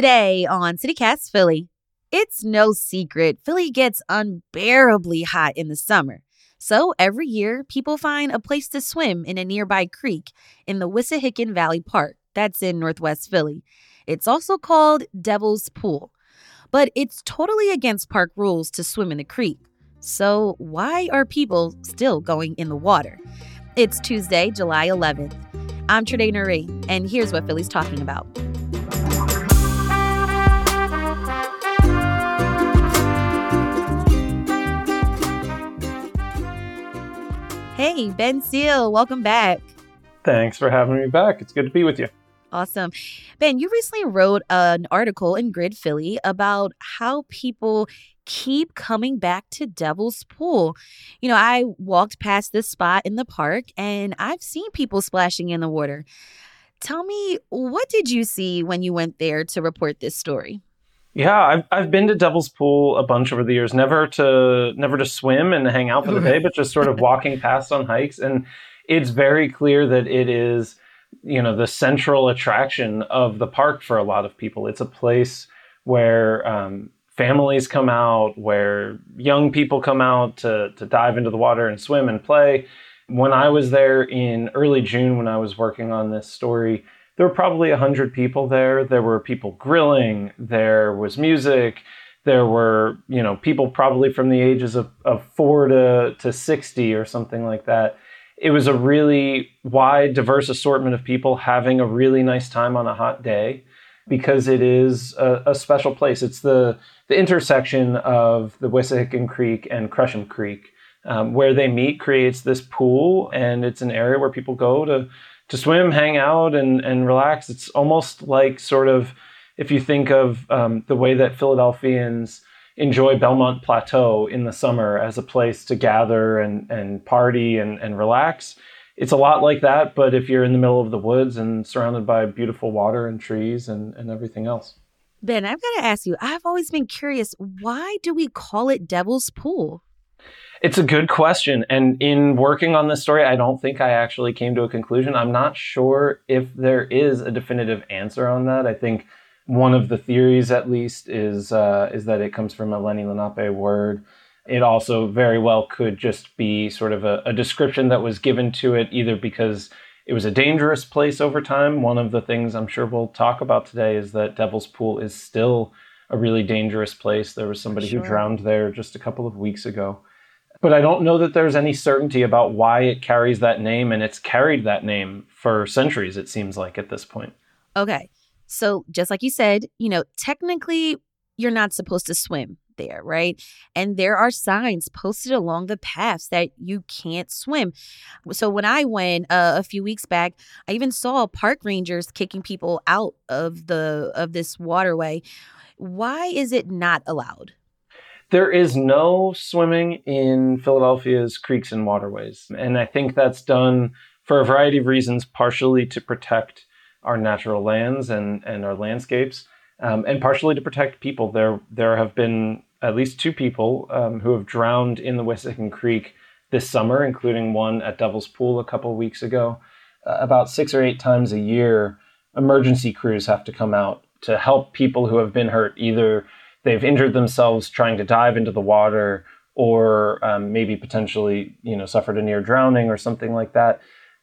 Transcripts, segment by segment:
Today on CityCast Philly, it's no secret Philly gets unbearably hot in the summer. So every year, people find a place to swim in a nearby creek in the Wissahickon Valley Park. That's in Northwest Philly. It's also called Devil's Pool. But it's totally against park rules to swim in the creek. So why are people still going in the water? It's Tuesday, July 11th. I'm Trenae Nuri, and here's what Philly's talking about. Hey, Ben Seal, welcome back. Thanks for having me back. It's good to be with you. Awesome. Ben, you recently wrote an article in Grid Philly about how people keep coming back to Devil's Pool. You know, I walked past this spot in the park and I've seen people splashing in the water. Tell me, what did you see when you went there to report this story? Yeah, I've I've been to Devil's Pool a bunch over the years. Never to never to swim and hang out for the day, but just sort of walking past on hikes. And it's very clear that it is, you know, the central attraction of the park for a lot of people. It's a place where um, families come out, where young people come out to to dive into the water and swim and play. When I was there in early June, when I was working on this story there were probably 100 people there. There were people grilling, there was music, there were, you know, people probably from the ages of, of 4 to, to 60 or something like that. It was a really wide, diverse assortment of people having a really nice time on a hot day because it is a, a special place. It's the, the intersection of the Wissahickon Creek and Cresheim Creek. Um, where they meet creates this pool, and it's an area where people go to to swim, hang out, and and relax. It's almost like sort of if you think of um, the way that Philadelphians enjoy Belmont Plateau in the summer as a place to gather and and party and and relax. It's a lot like that, but if you're in the middle of the woods and surrounded by beautiful water and trees and, and everything else. Ben, I've got to ask you, I've always been curious, why do we call it Devil's Pool? It's a good question. And in working on this story, I don't think I actually came to a conclusion. I'm not sure if there is a definitive answer on that. I think one of the theories, at least, is uh, is that it comes from a Lenni Lenape word. It also very well could just be sort of a, a description that was given to it either because it was a dangerous place over time. One of the things I'm sure we'll talk about today is that Devil's Pool is still a really dangerous place. There was somebody sure. who drowned there just a couple of weeks ago but I don't know that there's any certainty about why it carries that name, and it's carried that name for centuries, it seems like at this point. Okay. So, just like you said, you know, technically, you're not supposed to swim there, right? And there are signs posted along the paths that you can't swim. So, when I went uh, a few weeks back, I even saw park rangers kicking people out of the of this waterway. Why is it not allowed? There is no swimming in Philadelphia's creeks and waterways. And I think that's done for a variety of reasons, partially to protect our natural lands and, and our landscapes, um, and partially to protect people. There, there have been at least two people um, who have drowned in the Wissahickon Creek this summer, including one at Devil's Pool a couple weeks ago. Uh, about six or eight times a year, emergency crews have to come out to help people who have been hurt, either they've injured themselves trying to dive into the water or um, maybe potentially you know suffered a near drowning or something like that.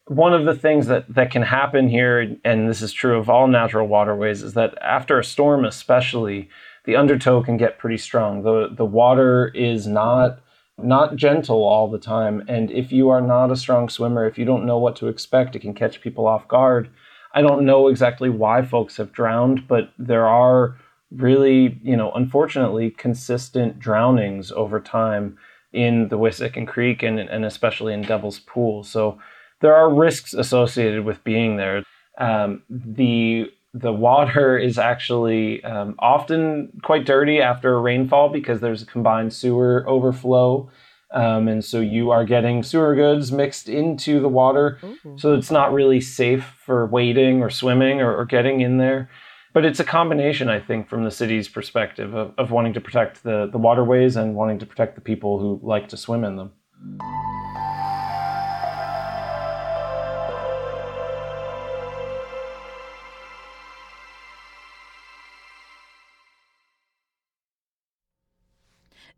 One of the things that, that can happen here and this is true of all natural waterways is that after a storm especially the undertow can get pretty strong. The, the water is not not gentle all the time and if you are not a strong swimmer if you don't know what to expect it can catch people off guard. I don't know exactly why folks have drowned but there are really, you know, unfortunately, consistent drownings over time in the Wissahickon Creek and, and especially in Devil's Pool. So there are risks associated with being there. Um, the the water is actually um, often quite dirty after a rainfall because there's a combined sewer overflow. Um, and so you are getting sewer goods mixed into the water. Ooh. So it's not really safe for wading or swimming or, or getting in there but it's a combination, I think, from the city's perspective of, of wanting to protect the, the waterways and wanting to protect the people who like to swim in them.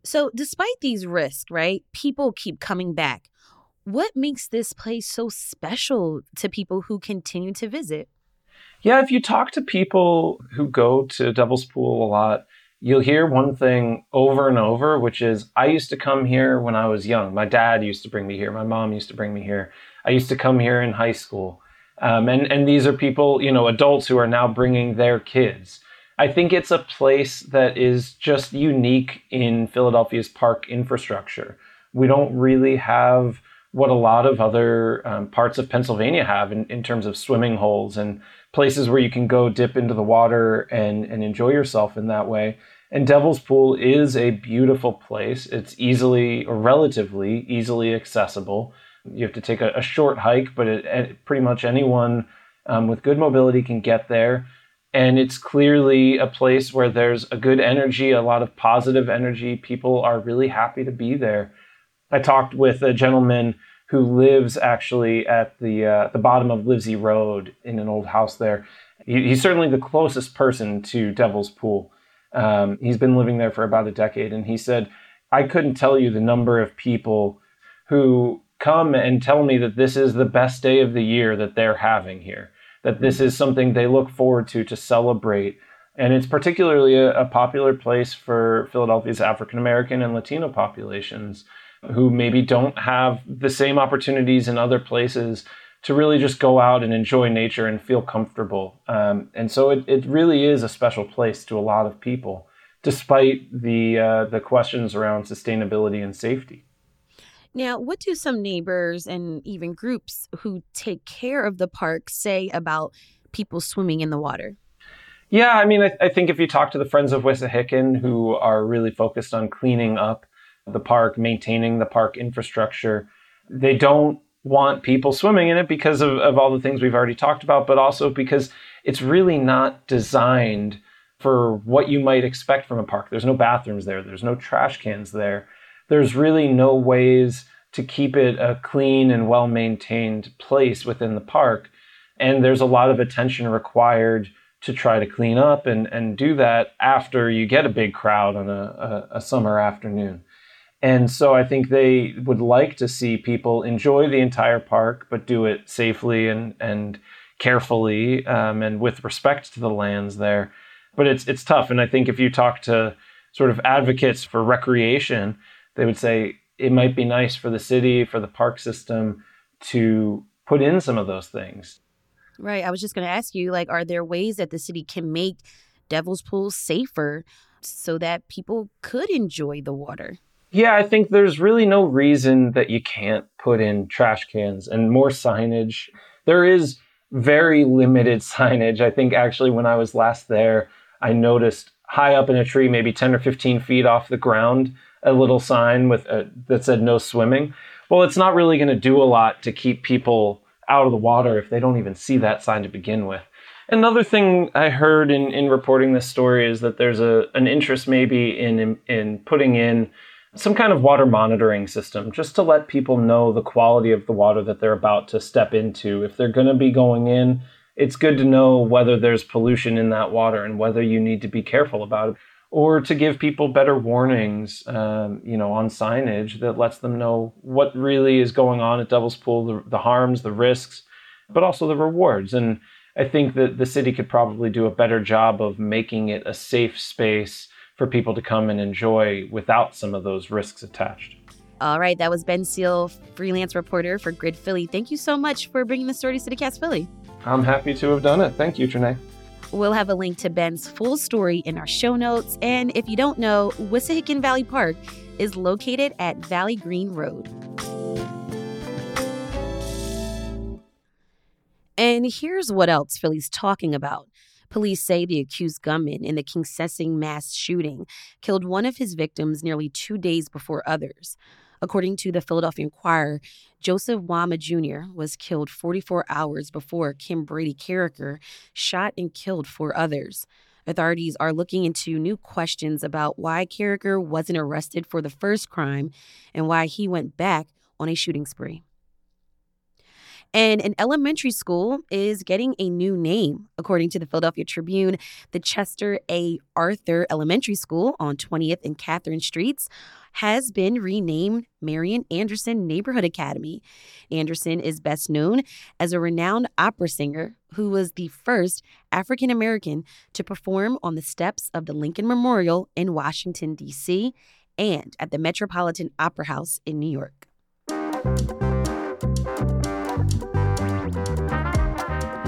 So, despite these risks, right, people keep coming back. What makes this place so special to people who continue to visit? Yeah, if you talk to people who go to Devil's Pool a lot, you'll hear one thing over and over, which is I used to come here when I was young. My dad used to bring me here. My mom used to bring me here. I used to come here in high school. Um, and, and these are people, you know, adults who are now bringing their kids. I think it's a place that is just unique in Philadelphia's park infrastructure. We don't really have what a lot of other um, parts of Pennsylvania have in, in terms of swimming holes and places where you can go dip into the water and, and enjoy yourself in that way. And Devil's Pool is a beautiful place. It's easily or relatively easily accessible. You have to take a, a short hike, but it, it, pretty much anyone um, with good mobility can get there. And it's clearly a place where there's a good energy, a lot of positive energy. People are really happy to be there. I talked with a gentleman who lives actually at the uh, the bottom of Livezey Road in an old house there. He, he's certainly the closest person to Devil's Pool. Um, he's been living there for about a decade, and he said, "I couldn't tell you the number of people who come and tell me that this is the best day of the year that they're having here. That this is something they look forward to to celebrate." And it's particularly a, a popular place for Philadelphia's African American and Latino populations who maybe don't have the same opportunities in other places to really just go out and enjoy nature and feel comfortable. Um, and so it, it really is a special place to a lot of people, despite the uh, the questions around sustainability and safety. Now, what do some neighbors and even groups who take care of the park say about people swimming in the water? Yeah, I mean, I, I think if you talk to the Friends of Wissahickon, who are really focused on cleaning up the park, maintaining the park infrastructure. They don't want people swimming in it because of, of all the things we've already talked about, but also because it's really not designed for what you might expect from a park. There's no bathrooms there, there's no trash cans there. There's really no ways to keep it a clean and well maintained place within the park. And there's a lot of attention required to try to clean up and, and do that after you get a big crowd on a, a, a summer afternoon. And so I think they would like to see people enjoy the entire park, but do it safely and, and carefully um, and with respect to the lands there. But it's, it's tough. And I think if you talk to sort of advocates for recreation, they would say it might be nice for the city, for the park system to put in some of those things. Right. I was just going to ask you like, are there ways that the city can make Devil's Pool safer so that people could enjoy the water? Yeah, I think there's really no reason that you can't put in trash cans and more signage. There is very limited signage. I think actually when I was last there, I noticed high up in a tree, maybe 10 or 15 feet off the ground, a little sign with a, that said no swimming. Well, it's not really going to do a lot to keep people out of the water if they don't even see that sign to begin with. Another thing I heard in, in reporting this story is that there's a an interest maybe in, in, in putting in some kind of water monitoring system just to let people know the quality of the water that they're about to step into. If they're going to be going in, it's good to know whether there's pollution in that water and whether you need to be careful about it. Or to give people better warnings, um, you know, on signage that lets them know what really is going on at Devil's Pool, the, the harms, the risks, but also the rewards. And I think that the city could probably do a better job of making it a safe space for people to come and enjoy without some of those risks attached. All right, that was Ben Seal, freelance reporter for Grid Philly. Thank you so much for bringing the story to CityCast Philly. I'm happy to have done it. Thank you, Trenae. We'll have a link to Ben's full story in our show notes. And if you don't know, Wissahickon Valley Park is located at Valley Green Road. And here's what else Philly's talking about. Police say the accused gunman in the Kingsessing mass shooting killed one of his victims nearly two days before others. According to the Philadelphia Inquirer, Joseph Wamah Jr. was killed 44 hours before Kimbrady Carriker shot and killed four others. Authorities are looking into new questions about why Carriker wasn't arrested for the first crime and why he went back on a shooting spree. And an elementary school is getting a new name. According to the Philadelphia Tribune, the Chester A. Arthur Elementary School on 20th and Catherine Streets has been renamed Marian Anderson Neighborhood Academy. Anderson is best known as a renowned opera singer who was the first African American to perform on the steps of the Lincoln Memorial in Washington, D.C., and at the Metropolitan Opera House in New York.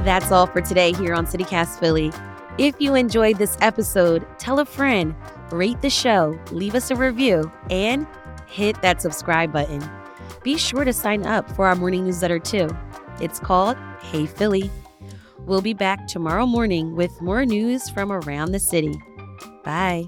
That's all for today here on CityCast Philly. If you enjoyed this episode, tell a friend, rate the show, leave us a review, and hit that subscribe button. Be sure to sign up for our morning newsletter too. It's called Hey Philly. We'll be back tomorrow morning with more news from around the city. Bye.